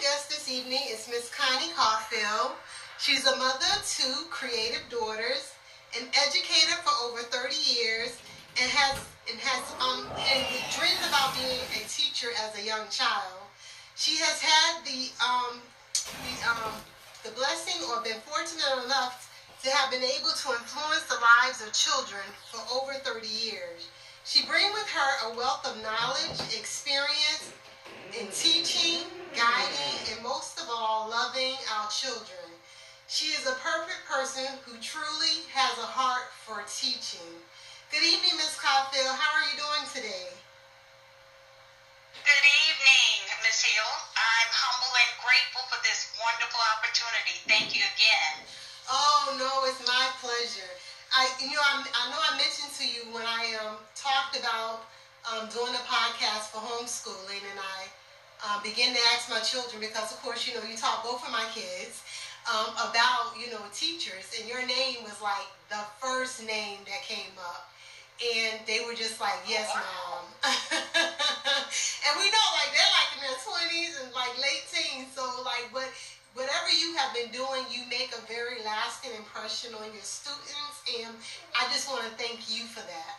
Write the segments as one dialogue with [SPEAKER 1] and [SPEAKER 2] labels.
[SPEAKER 1] guest this evening is Miss Connie Caufield. She's a mother of two creative daughters, an educator for over 30 years, and has and has um and dreams about being a teacher as a young child. She has had the um the um the blessing or been fortunate enough to have been able to influence the lives of children for over 30 years. She brings with her a wealth of knowledge, experience in teaching, guiding, and most of all, loving our children. She is a perfect person who truly has a heart for teaching. Good evening, Ms. Caufield. How are you doing today?
[SPEAKER 2] Good evening, Ms. Hill. I'm humble and grateful for this wonderful opportunity. Thank you again.
[SPEAKER 1] Oh no, it's my pleasure. I, you know, I'm, i know I mentioned to you when I um, talked about um, doing a podcast for homeschooling, and I uh, began to ask my children because, of course, you know, you taught both of my kids um, about, you know, teachers, and your name was like the first name that came up. And they were just like, yes, mom. and we know, like, they're like in their 20s and like late teens. So, like, but whatever you have been doing, you make a very lasting impression on your students. And I just want to thank you for that.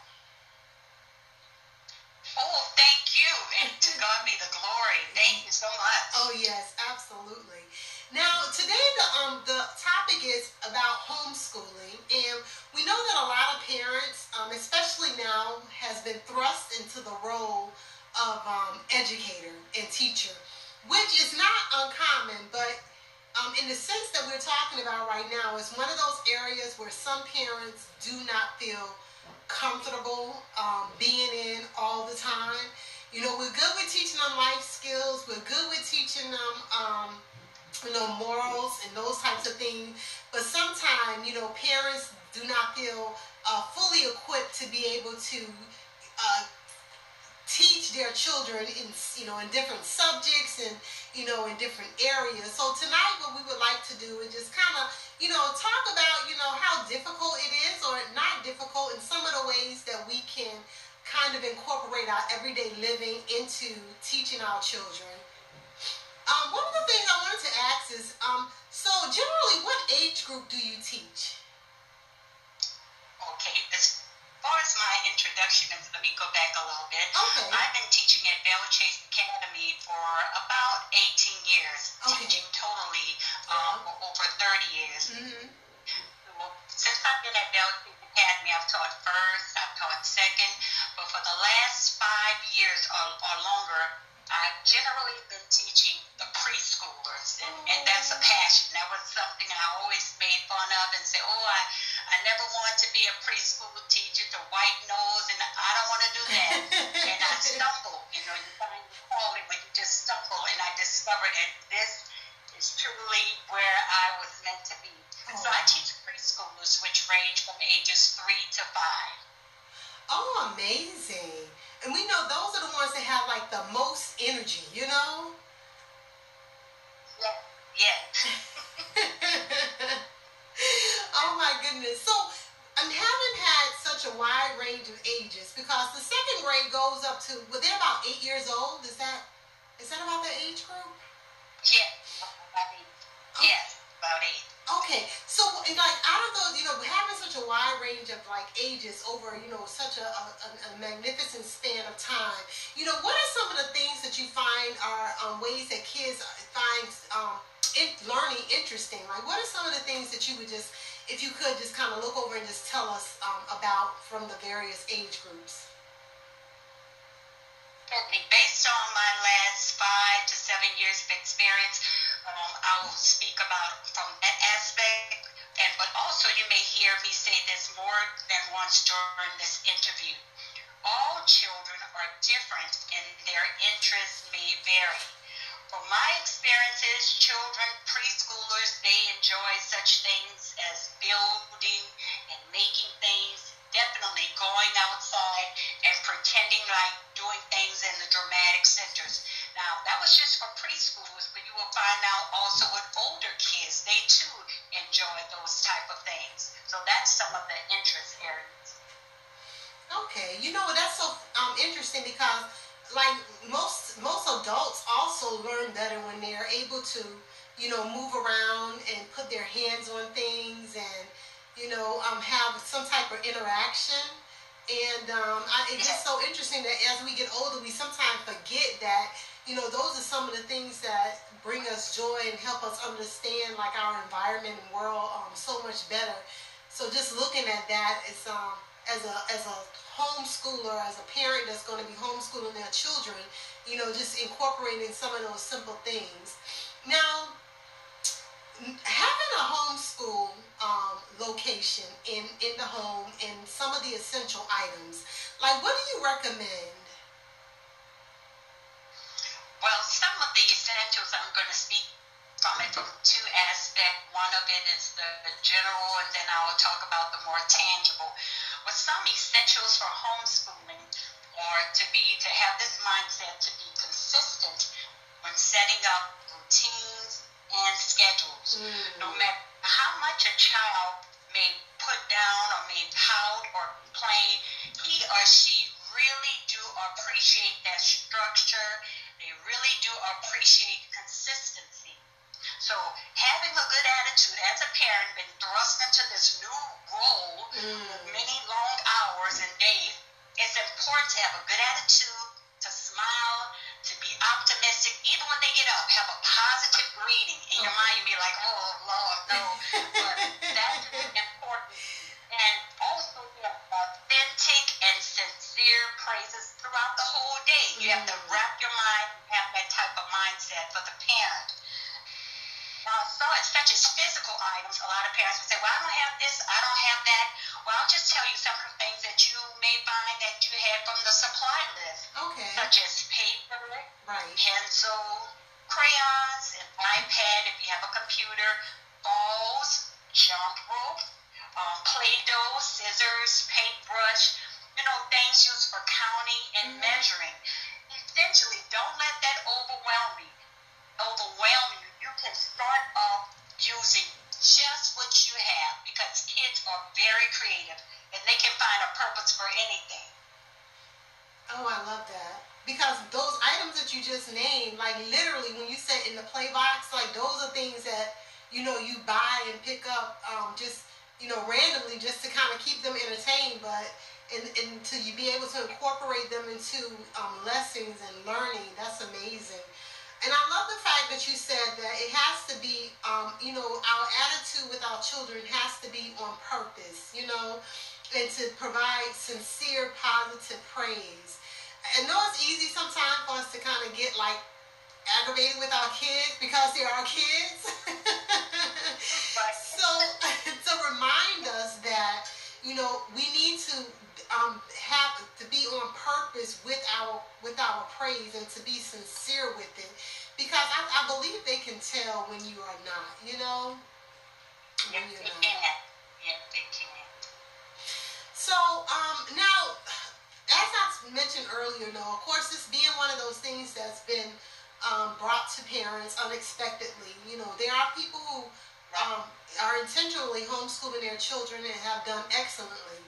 [SPEAKER 2] Oh, thank you. And to God be the glory. Thank you so much.
[SPEAKER 1] Oh, yes, absolutely. Now, today the um the topic is about homeschooling, and we know that a lot of parents, um, especially now, has been thrust into the role of um, educator and teacher, which is not uncommon, but um, in the sense that we're talking about right now, is one of those areas where some parents do not feel comfortable um, being in all the time. You know, we're good with teaching them life skills. We're good with teaching them um, you know, morals and those types of things. But sometimes, you know, parents do not feel uh, fully equipped to be able to uh, teach their children in, you know, in different subjects and, you know, in different areas. So tonight, what we would like to do is just kind of, you know, talk about, you know, how difficult it is or not difficult and some of the ways that we can kind of incorporate our everyday living into teaching our children. Um, one of the things I wanted to ask is, um, so generally, what age group do you teach?
[SPEAKER 2] Okay, as far as my introduction, let me go back a little bit.
[SPEAKER 1] Having had such a wide range of ages because the second grade goes up to, well, they're about eight years old. Is that, is that about the age group?
[SPEAKER 2] Yeah. About eight. Yes, about eight.
[SPEAKER 1] Okay, so and like out of those, you know, having such a wide range of like ages over, you know, such a, a, a magnificent span of time, you know, what are some of the things that you find are um, ways that kids find um, in learning interesting? Like, what are some of the things that you would just, if you could, just kind of look over and just tell us um, about from the various age groups?
[SPEAKER 2] Okay, based on my last five to seven years of experience, um, I will speak about from that aspect. And but also, you may hear me say this more than once during this interview. All children are different, and their interests may vary. From my experiences, children, preschoolers, they enjoy such things as building and making things, definitely going outside and pretending like doing things in the dramatic centers. Now, that was just for preschoolers, but you will find out also with older kids, they too enjoy those type of things. So that's some of the interest areas.
[SPEAKER 1] Okay, you know that's so um, interesting because like most most adults also learn better when they're able to, you know, move around and put their hands on things and, you know, um, have some type of interaction. And um, I, it's just so interesting that as we get older, we sometimes forget that, you know, those are some of the things that bring us joy and help us understand like our environment and world um, so much better. So just looking at that is um, as a as a homeschooler, as a parent that's going to be homeschooling their children, you know, just incorporating some of those simple things. Now, having a homeschool um, location in, in the home and some of the essential items, like what do you recommend?
[SPEAKER 2] Well, some of the essentials I'm going to speak from it from two aspects. One of it is the, the general, and then I will talk about the more tangible. With some essentials for homeschooling or to be to have this mindset to be consistent when setting up routines and schedules. Mm. No matter how much a child may put down or may pout or complain, he or she really do appreciate that structure. They really do appreciate consistency. The
[SPEAKER 1] play box, like those are things that, you know, you buy and pick up um, just, you know, randomly just to kind of keep them entertained, but and, and to you be able to incorporate them into um, lessons and learning, that's amazing. And I love the fact that you said that it has to be, um, you know, our attitude with our children has to be on purpose, you know, and to provide sincere, positive praise. I know it's easy sometimes for us to kind of get like aggravated with our kids because they're our kids. so to remind us that, you know, we need to um, have to be on purpose with our with our praise and to be sincere with it, because I, I believe they can tell when you are not. You know,
[SPEAKER 2] when you're not. Yes, they can.
[SPEAKER 1] So um, now, as I mentioned earlier, though, of course, this being one of those things that's been um, brought to parents unexpectedly. You know, there are people who um, are intentionally homeschooling their children and have done excellently.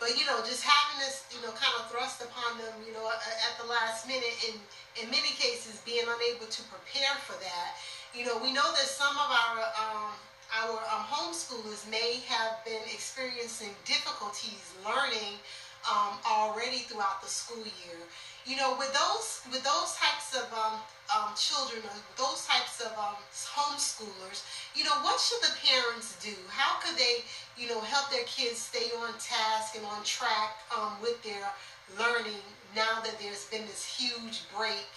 [SPEAKER 1] But you know, just having this, you know, kind of thrust upon them, you know, at the last minute, and in many cases, being unable to prepare for that. You know, we know that some of our um, our um, homeschoolers may have been experiencing difficulties learning um, already throughout the school year. You know, with those with those types of um, um, children, those types of um, homeschoolers, you know, what should the parents do? How could they, you know, help their kids stay on task and on track um, with their learning now that there's been this huge break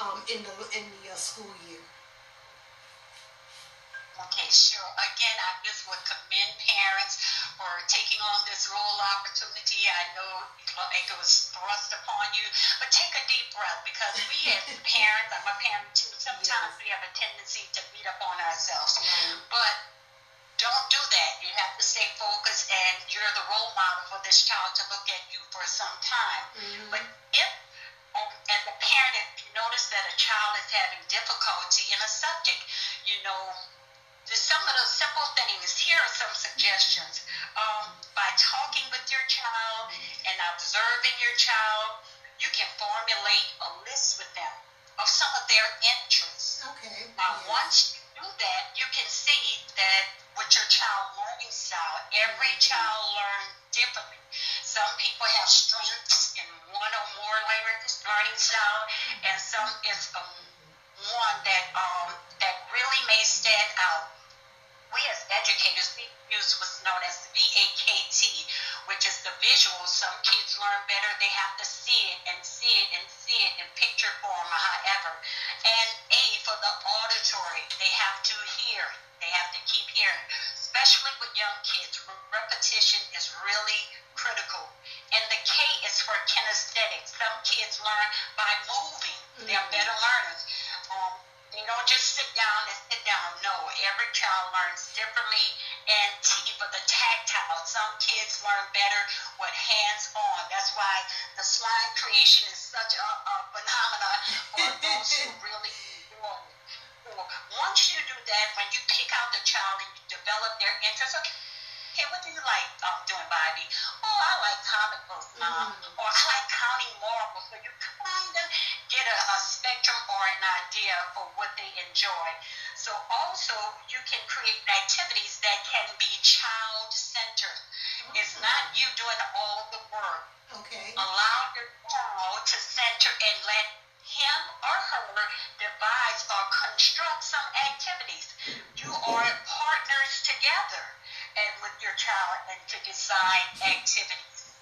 [SPEAKER 1] um, in the in the uh, school year?
[SPEAKER 2] Okay, sure. Again, I just would commend parents for taking on this role opportunity. I know it was thrust upon you, but take a deep breath because we as parents, I'm a parent too, sometimes yes. we have a tendency to beat up on ourselves. But don't do that. You have to stay focused and you're the role model for this child to look at you for some time. Mm-hmm. But if um, as a parent, if you notice that a child is having difficulty in a subject, you know, some of those simple things. Here are some suggestions. Um, by talking with your child and observing your child, you can formulate a list with them of some of their interests.
[SPEAKER 1] Okay.
[SPEAKER 2] Now,
[SPEAKER 1] yes.
[SPEAKER 2] once you do that, you can see that with your child learning style, every
[SPEAKER 1] Mm-hmm.
[SPEAKER 2] child learns differently. Some people have strengths in one or more learning learning style, and some is um, one that um, that really may stand out. We as educators, we use what's known as VAKT, which is the visual. Some kids learn better; they have to see it and see it and see it in picture form or however. And A for the auditory, they have to hear. They have to keep hearing, especially with young kids. Repetition is really critical. And the K is for kinesthetic. Some kids learn by moving. They're
[SPEAKER 1] Mhm.
[SPEAKER 2] better learners. Slide is such a, activities.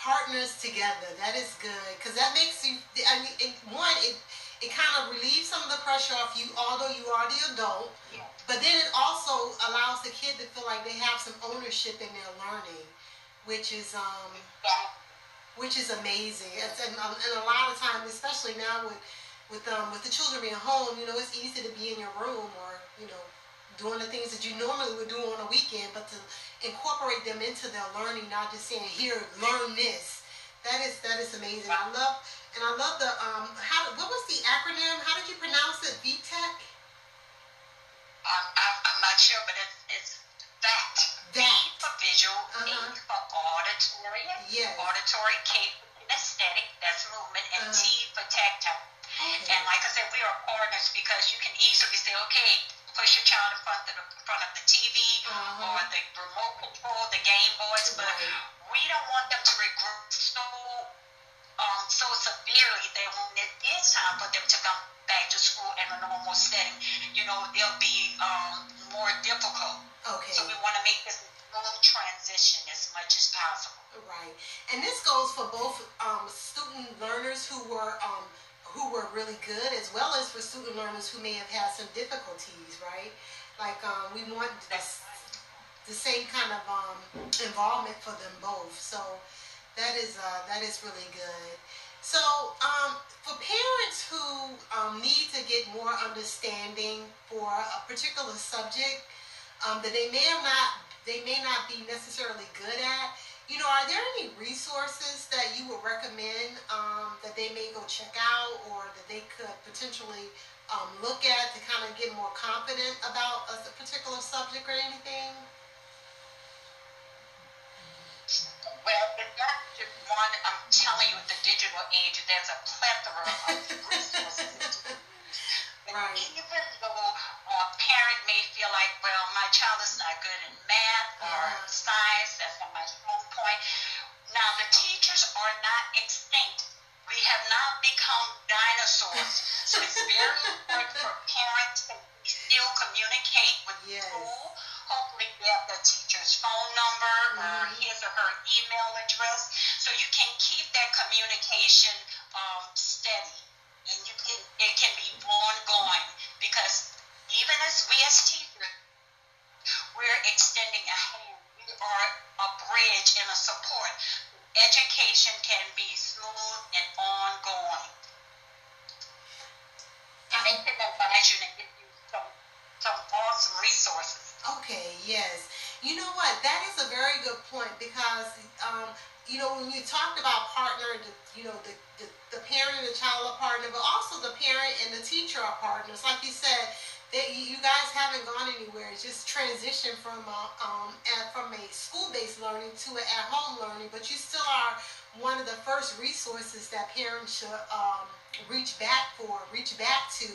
[SPEAKER 2] Partners together.
[SPEAKER 1] That is good because that makes you. I mean, it, one, it it kind of relieves some of the pressure off you, although you are the adult.
[SPEAKER 2] Yeah.
[SPEAKER 1] But then it also allows the kid to feel like they have some ownership in their learning, which is um,
[SPEAKER 2] Yeah.
[SPEAKER 1] which is amazing. It's, and, um, and a lot of times, especially now with with um, with the children being home, you know, it's easy to be in your room or you know doing the things that you normally would do on a weekend, but to incorporate them into their learning, not just saying here, learn this. That is that is amazing. I love and I love the um how what was the acronym? How did you pronounce it? VTech.
[SPEAKER 2] Um, I'm, I'm not sure, but it's, it's that. V
[SPEAKER 1] That.
[SPEAKER 2] for visual,
[SPEAKER 1] Uh-huh.
[SPEAKER 2] A for auditory,
[SPEAKER 1] Yes.
[SPEAKER 2] auditory, K for kinesthetic, that's movement, and
[SPEAKER 1] Uh-huh.
[SPEAKER 2] T for tactile.
[SPEAKER 1] Okay.
[SPEAKER 2] And like I said, we are partners because you can easily say, okay, push your child in front of the, in front of the TV
[SPEAKER 1] Uh-huh.
[SPEAKER 2] or the remote control, the Game Boys, but
[SPEAKER 1] Right.
[SPEAKER 2] we don't want them to regress so um, so severely that when it is time for them to come back to school in a normal setting, you know, they'll be um, more difficult.
[SPEAKER 1] Okay.
[SPEAKER 2] So we want to make this smooth transition as much as possible.
[SPEAKER 1] Right, and this goes for both um, student learners who were um, who were really good, as well as for student learners who may have had some difficulties. Right, like um, we want the same kind of um, involvement for them both. So that is uh, that is really good. So um, for parents who um, need to get more understanding for a particular subject um, that they may not they may not be necessarily good at. You know, are there any resources that you would recommend um, that they may go check out or that they could potentially um, look at to kind of get more confident about a particular subject or anything?
[SPEAKER 2] Well, it's not just one. I'm telling you, with the digital age, there's a plethora of resources.
[SPEAKER 1] Right.
[SPEAKER 2] even though a parent may feel like, well, my child is not good in have not become dinosaurs. So it's very important for parents to still communicate with
[SPEAKER 1] Yes.
[SPEAKER 2] school. Hopefully, they have the teacher's phone number or
[SPEAKER 1] Mhm.
[SPEAKER 2] his or her email address, so you can keep that communication um, steady, and you can it can be ongoing because even as we as teachers, we're extending a hand. We are a bridge and a support. Education can be smooth and ongoing. They can advise you and give you some some awesome resources.
[SPEAKER 1] Okay, yes. You know what? That is a very good point because, um, you know, when you talked about partner, you know, the, the, the parent and the child are partner, but also the parent and the teacher are partners. Like you said, that you guys haven't gone anywhere. It's just transition from a, um, from a school-based learning to an at-home learning, but you still are one of the first resources that parents should um, reach back for, reach back to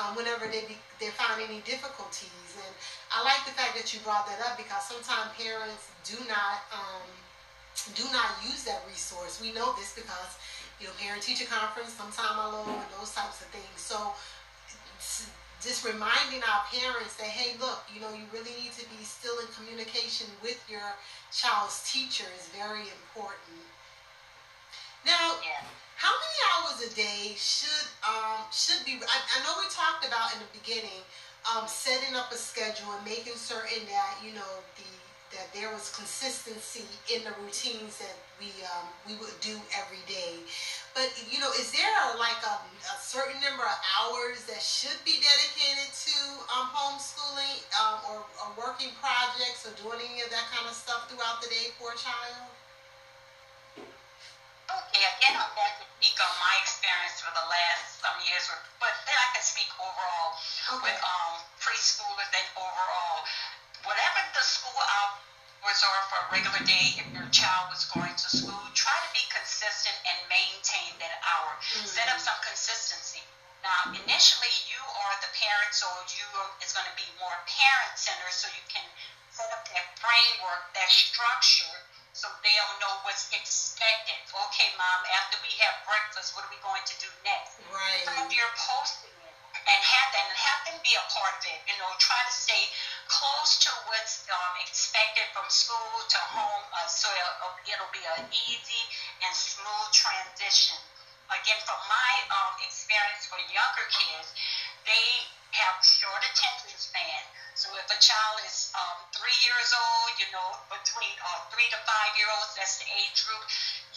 [SPEAKER 1] um, whenever they be, they find any difficulties. And I like the fact that you brought that up because sometimes parents do not um, do not use that resource. We know this because you know parent teacher conference, sometime alone, and those types of things. So just reminding our parents that hey, look, you know, you really need to be still in communication with your child's teacher is very important. Now. Yeah how many hours a day should um, should be? I, I, know we talked about in the beginning um, setting up a schedule and making certain that you know the that there was consistency in the routines that we um, we would do every day. But you know, is there a, like a, a, certain number of hours that should be dedicated to um, homeschooling um, or, or working projects or doing any of that kind of stuff throughout the day for a child?
[SPEAKER 2] Okay, again, I'm going to speak on my experience for the last some years, but then I can speak overall okay. with um, preschoolers and overall. Whatever the school hours are for a regular day, if your child was going to school, try to be consistent and maintain that hour. Mm-hmm. Set up some consistency. Now, initially, you are the parent, so you is going to be more parent centered, so you can set up that framework, that structure so they'll know what's expected. Okay, mom, after we have breakfast, what are we going to do next?
[SPEAKER 1] Right.
[SPEAKER 2] So if you're posting it and have them have them be a part of it, you know, try to stay close to what's um, expected from school to home, uh, so it'll, it'll be an easy and smooth transition. Again, from my um, experience for younger kids, they have short attention span. So if a child is um, three years old, you know, between uh, three to five year olds, that's the age group.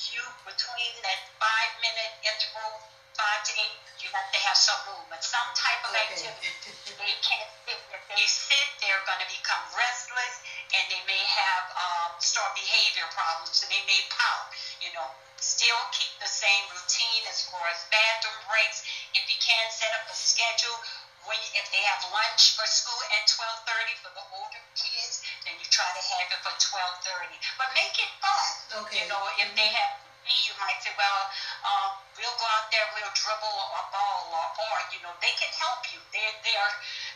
[SPEAKER 2] You between that five minute interval, five to eight, you have have some movement, some type of okay. activity. they can't sit. If they sit, they're going to become restless, and they may have um, start behavior problems, and they may pout. You know, still keep the same routine as far as bathroom breaks. If you can set up a schedule when if they have lunch for school at 12:30 for the older kids, then you try to have it for 12:30. But make it fun. Okay. You know, if they have me, you might say, well, um, we'll go out there, we'll dribble a ball, or, or you know, they can help you. They they are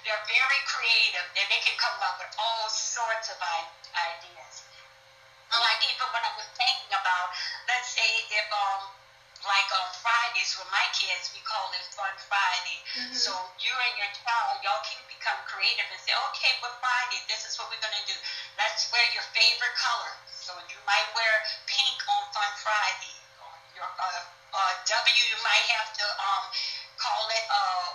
[SPEAKER 2] they're very creative. They they can come up with all sorts of ideas. Like even when I was thinking about, let's say if um like on Fridays with my kids, we call it Fun Friday. Mm-hmm. So you and your child, y'all can become creative and say, okay, but Friday, this is what we're going to do. Let's wear your favorite color. So you might wear pink on Fun Friday. Your uh, uh, W, you might have to um, call it uh,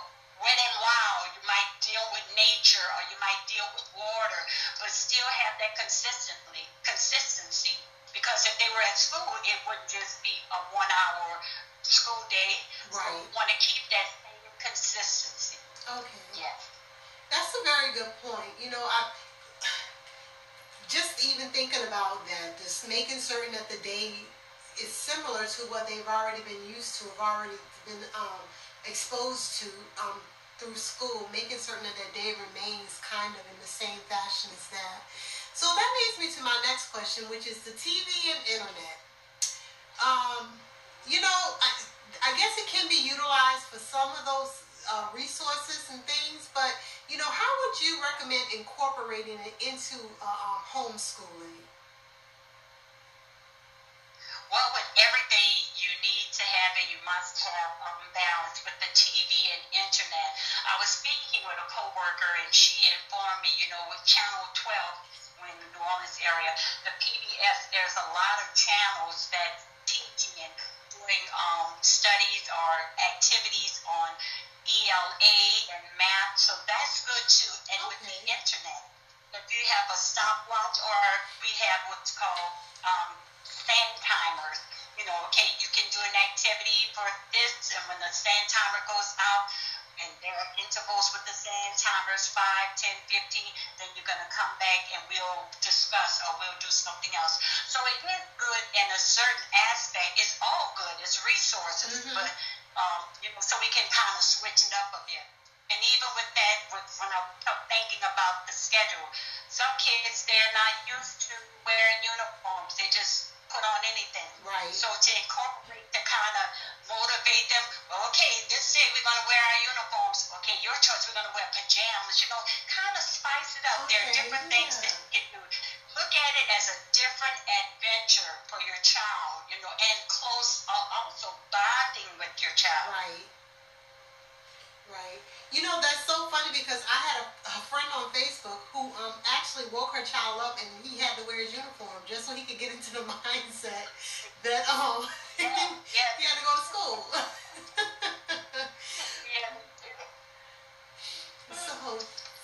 [SPEAKER 2] Wet and Wild. You might deal with nature or you might deal with water, but still have that consistently consistency because if they were at school, it wouldn't just be a one hour school day. Right. So we want to keep that same consistency.
[SPEAKER 1] Okay.
[SPEAKER 2] Yeah.
[SPEAKER 1] That's a very good point. You know, I just even thinking about that, just making certain that the day is similar to what they've already been used to, have already been um, exposed to um, through school, making certain that their day remains kind of in the same fashion as that. So that leads me to my next question, which is the TV and internet. Um, you know, I, I guess it can be utilized for some of those uh, resources and things, but you know, how would you recommend incorporating it into uh, um, homeschooling?
[SPEAKER 2] To you must have um, balance with the TV and internet. I was speaking with a coworker and she informed me, you know, with Channel 12, in the New Orleans area, the PBS, there's a lot of channels that teaching and doing um, studies or activities on ELA and math, so that's good too. And okay. with the internet, if you have a stopwatch or we have what's called um, sand timers, you know, okay, you do an activity for this, and when the sand timer goes out, and there are intervals with the sand timers 5, 10, 15. Then you're going to come back and we'll discuss or we'll do something else. So it is good in a certain aspect. It's all good. It's resources, mm-hmm. but um, you know, so we can kind of switch it up a bit. And even with that, with when i'm thinking about the schedule. Some kids, they're not used to wearing uniforms. They just put on anything.
[SPEAKER 1] Right.
[SPEAKER 2] So to incorporate to kind of motivate them, well, okay, this day we're going to wear our uniforms. Okay, your choice, we're going to wear pajamas. You know, kind of spice it up. Okay, there are different yeah. things that you can do. Look at it as a different adventure for your child, you know, and close, uh, also bonding with your child.
[SPEAKER 1] Right. Right. You know, that's so funny because I had a, a friend on Facebook who um, actually woke her child up and he had to wear his uniform just so he could get into the mindset that um,
[SPEAKER 2] yeah, yeah.
[SPEAKER 1] he had to go to school.
[SPEAKER 2] yeah.
[SPEAKER 1] So,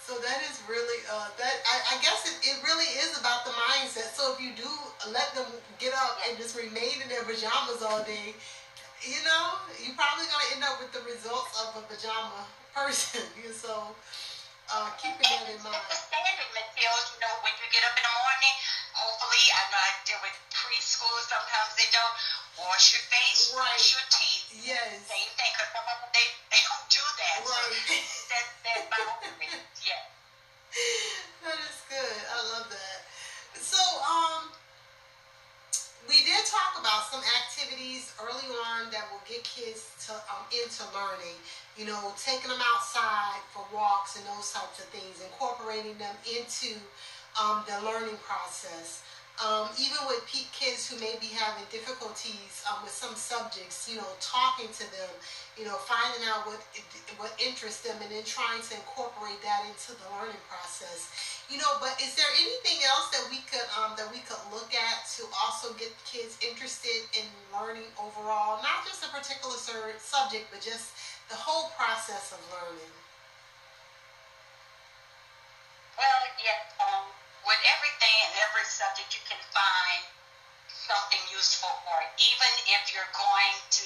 [SPEAKER 1] so that is really uh, that. I, I guess it, it really is about the mindset. So if you do let them get up and just remain in their pajamas all day, you know, you're probably going to end up with the results of a pajama person. so, uh, keeping that in mind.
[SPEAKER 2] Standing materials, you know, when you get up in the morning, hopefully, I know I deal with preschool, sometimes they don't wash your face, right. brush your teeth.
[SPEAKER 1] Yes.
[SPEAKER 2] Same thing, because some of them, they, they don't do that.
[SPEAKER 1] Right.
[SPEAKER 2] So that, that bothers Yeah.
[SPEAKER 1] That is good. I love that. So, um, talk about some activities early on that will get kids to um, into learning. You know, taking them outside for walks and those types of things, incorporating them into um, the learning process. Um, even with kids who may be having difficulties um, with some subjects, you know, talking to them, you know, finding out what what interests them, and then trying to incorporate that into the learning process. You know, but is there anything else that we could um, that we could look at to also get kids interested in learning overall, not just a particular subject, but just the whole process of learning?
[SPEAKER 2] Well, yeah, um, with everything and every subject, you can find something useful for it. Even if you're going to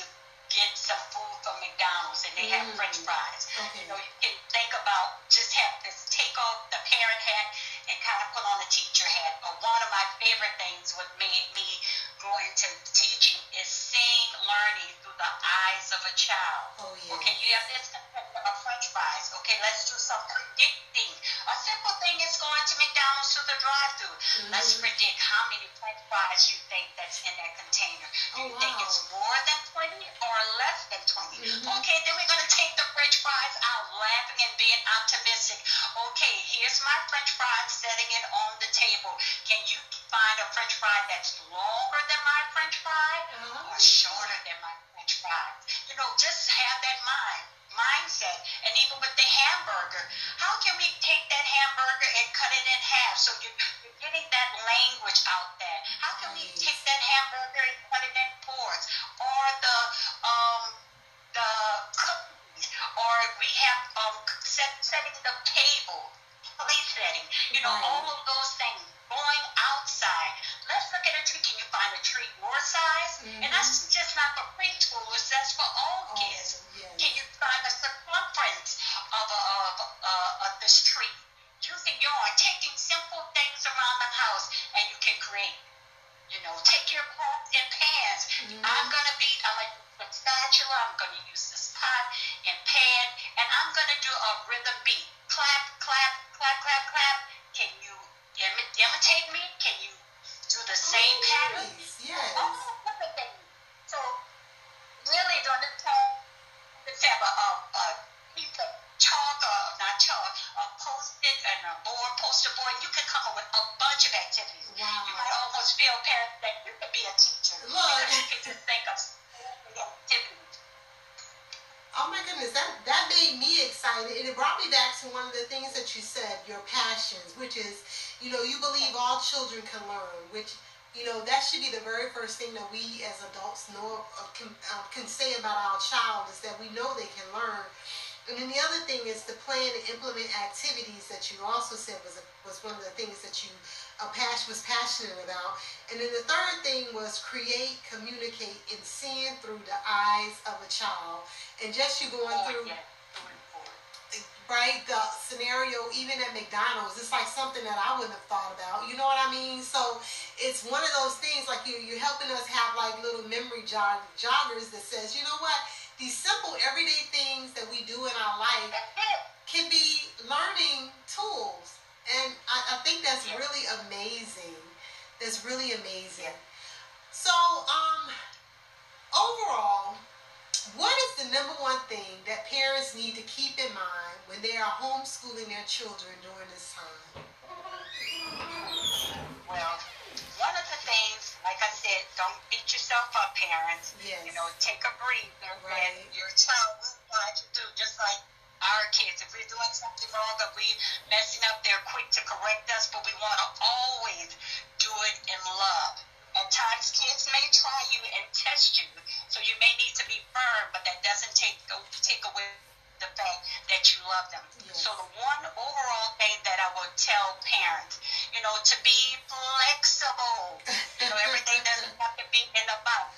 [SPEAKER 2] get some food from McDonald's and they mm. have French fries.
[SPEAKER 1] Okay.
[SPEAKER 2] You know, you can think about just have this take off the parent hat and kind of put on the teacher hat. But one of my favorite things what made me go into teaching is seeing learning through the eyes of a child.
[SPEAKER 1] Oh, yeah.
[SPEAKER 2] Okay, you have this of French fries. Okay, let's do some predicting. A simple thing is going to McDonald's to the drive-through. Mm-hmm. Let's predict how many French fries you think that's in that container. Do
[SPEAKER 1] oh,
[SPEAKER 2] you wow. think it's more than 20 or less than 20? Mm-hmm. Okay, then we're going to take the French fries out, laughing and being optimistic. Okay, here's my French fry. I'm setting it on the table. Can you find a French fry that's longer than my French fry
[SPEAKER 1] uh-huh.
[SPEAKER 2] or shorter than my French fry? You know, just have that mind mindset. And even with the hamburger, can we take that hamburger and cut it in half? So you're, you're getting that language out there. How can we take that hamburger and cut it in fours? Or the um the cookies, or we have um set, setting the table, place setting. You know, all of those know, that
[SPEAKER 1] should be the very first thing that we as adults know uh, can, uh, can say about our child is that we know they can learn. And then the other thing is to plan and implement activities that you also said was a, was one of the things that you uh, passion, was passionate about. And then the third thing was create, communicate, and seeing through the eyes of a child. And just you going
[SPEAKER 2] Oh,
[SPEAKER 1] through,
[SPEAKER 2] yeah
[SPEAKER 1] right? The scenario, even at McDonald's, it's like something that I wouldn't have thought about. You know what I mean? So it's one of those things like you, you're helping us have like little memory jog, joggers that says, you know what? These simple everyday things that we do in our life can be learning tools. And I, I think that's yeah. really amazing. That's really amazing. Yeah. So, um, overall, what is the number one thing that parents need to keep in mind when they are homeschooling their children during this time?
[SPEAKER 2] Well, one of the things, like I said, don't beat yourself up, parents.
[SPEAKER 1] Yes.
[SPEAKER 2] You know, take a breather
[SPEAKER 1] Right.
[SPEAKER 2] when your child will try to do just like our kids. If we're doing something wrong or we messing up, they're quick to correct us, but we want to always do it in love. At times, kids may try you and test you, so you may need to be firm, but that doesn't take take away the fact that you love them.
[SPEAKER 1] Yes.
[SPEAKER 2] So the one overall thing that I would tell parents, you know, to be flexible. You know, everything doesn't have to be in a box.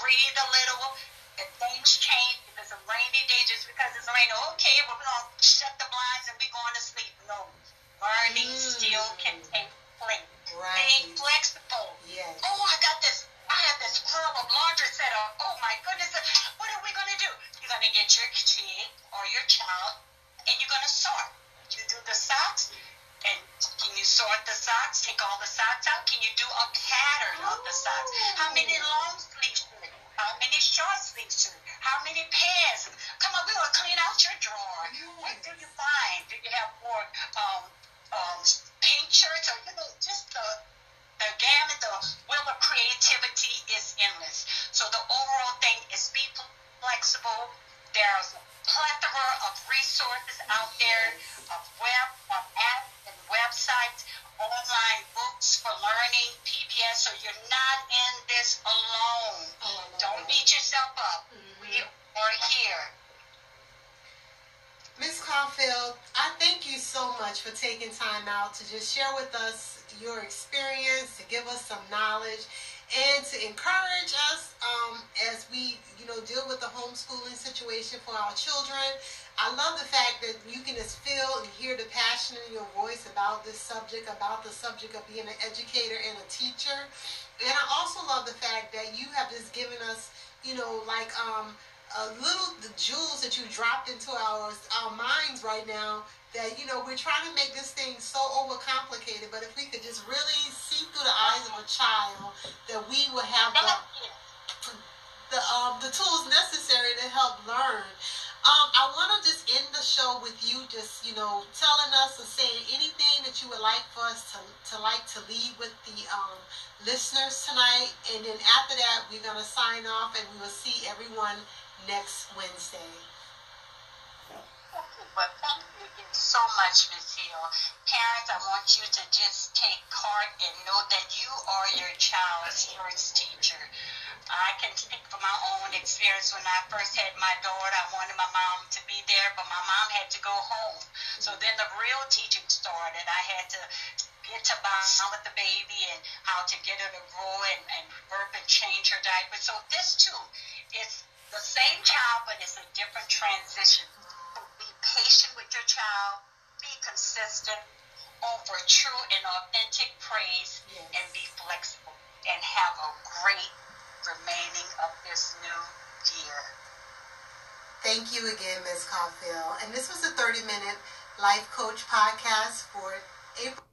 [SPEAKER 2] Breathe a little. If things change, if it's a rainy day, just because it's raining, okay, we're going to shut the blinds and we're going to sleep. No. Learning
[SPEAKER 1] Mm.
[SPEAKER 2] still can take place.
[SPEAKER 1] Right.
[SPEAKER 2] Being flexible.
[SPEAKER 1] Yes.
[SPEAKER 2] Oh, I got this. I have this of laundry set up. Oh my goodness. What going to? You're going to get your kid or your child and you're going to sort. You do the socks and can you sort the socks? Take all the socks out? Can you do a pattern of the socks? How many long sleeves? How many short sleeves? How many pairs? Come on, we're going to clean out your drawer. What do you find? Do you have more um, um, pink shirts or, you know, just the the gamut, the will of creativity is endless. So the overall thing is be flexible. There's a plethora of resources out there, of web, of apps and websites, online books for learning, PBS, so you're not in this alone.
[SPEAKER 1] I love
[SPEAKER 2] Don't beat yourself up.
[SPEAKER 1] Mhm.
[SPEAKER 2] We are here.
[SPEAKER 1] Ms. Caufield, I thank you so much for taking time out to just share with us your experience, to give us some knowledge, and to encourage us um, as we, you know, deal with the homeschooling situation for our children. I love the fact that you can just feel and hear the passion in your voice about this subject, about the subject of being an educator and a teacher. And I also love the fact that you have just given us, you know, like um, a little the jewels that you dropped into our our minds right now that you know we're trying to make this thing so overcomplicated but if we could just really see through the eyes of a child that we will have the the um the tools necessary to help learn um, I want to just end the show with you just, you know, telling us or saying anything that you would like for us to, to like to leave with the um, listeners tonight. And then after that, we're going to sign off and we will see everyone next Wednesday.
[SPEAKER 2] But thank you again so much, Ms. Hill. Parents, I want you to just take heart and know that you are your child's first teacher. I can speak from my own experience. When I first had my daughter, I wanted my mom to be there, but my mom had to go home. So then the real teaching started. I had to get to bond with the baby and how to get her to grow and, and burp and change her diaper. So this too, it's the same child, but it's a different transition. Patient with your child, be consistent, offer true and authentic praise,
[SPEAKER 1] Yes.
[SPEAKER 2] and be flexible. And have a great remaining of this new year.
[SPEAKER 1] Thank you again, Ms. Caufield. And this was a 30 minute life coach podcast for April.